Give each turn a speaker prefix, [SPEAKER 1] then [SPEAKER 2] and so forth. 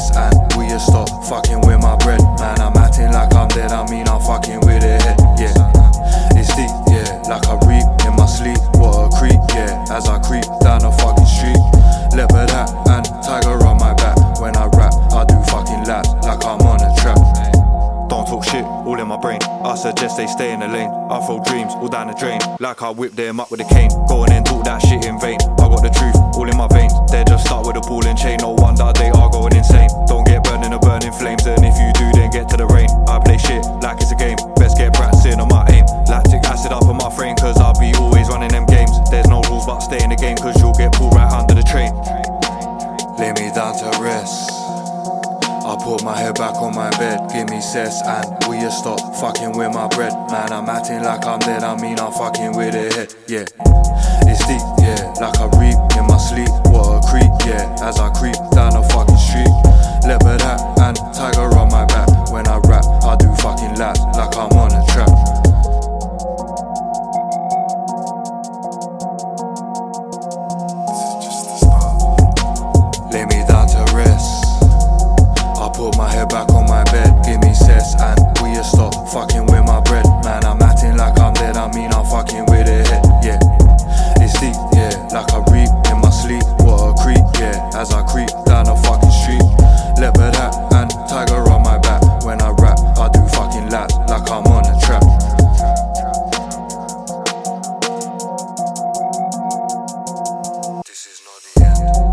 [SPEAKER 1] less. And will you stop fucking with my bread? Man, I'm acting like I'm dead, I mean, I'm fucking with it. Yeah, it's deep, yeah, like I reap in my sleep. What a creep, yeah, as I creep down the fucking street. Leopard hat and tiger on my back. When I rap, I do fucking laps like I'm on a trap. Don't talk shit, all in my brain. I suggest they stay in the lane. I throw dreams all down the drain. Like I whip them up with a cane. Go and then talk that shit in vain. I got the truth all in my veins. They just start with a ball and chain. No down to rest. I put my head back on my bed, give me cess and will you stop fucking with my bread? Man, I'm acting like I'm dead, I mean I'm fucking with it head, yeah. It's deep, yeah, like I reap in my sleep, what a creep, yeah. As I creep down the fucking street, leopard hat and tiger on my back. When I rap, I do fucking laps like I'm on a trap. My head back on my bed, give me cess and will you stop fucking with my bread? Man, I'm acting like I'm dead, I mean I'm fucking with it yeah. It's deep, yeah, like I reap in my sleep, what a creep, yeah. As I creep down the fucking street, leopard hat and tiger on my back. When I rap, I do fucking laps like I'm on a trap. This is not the end.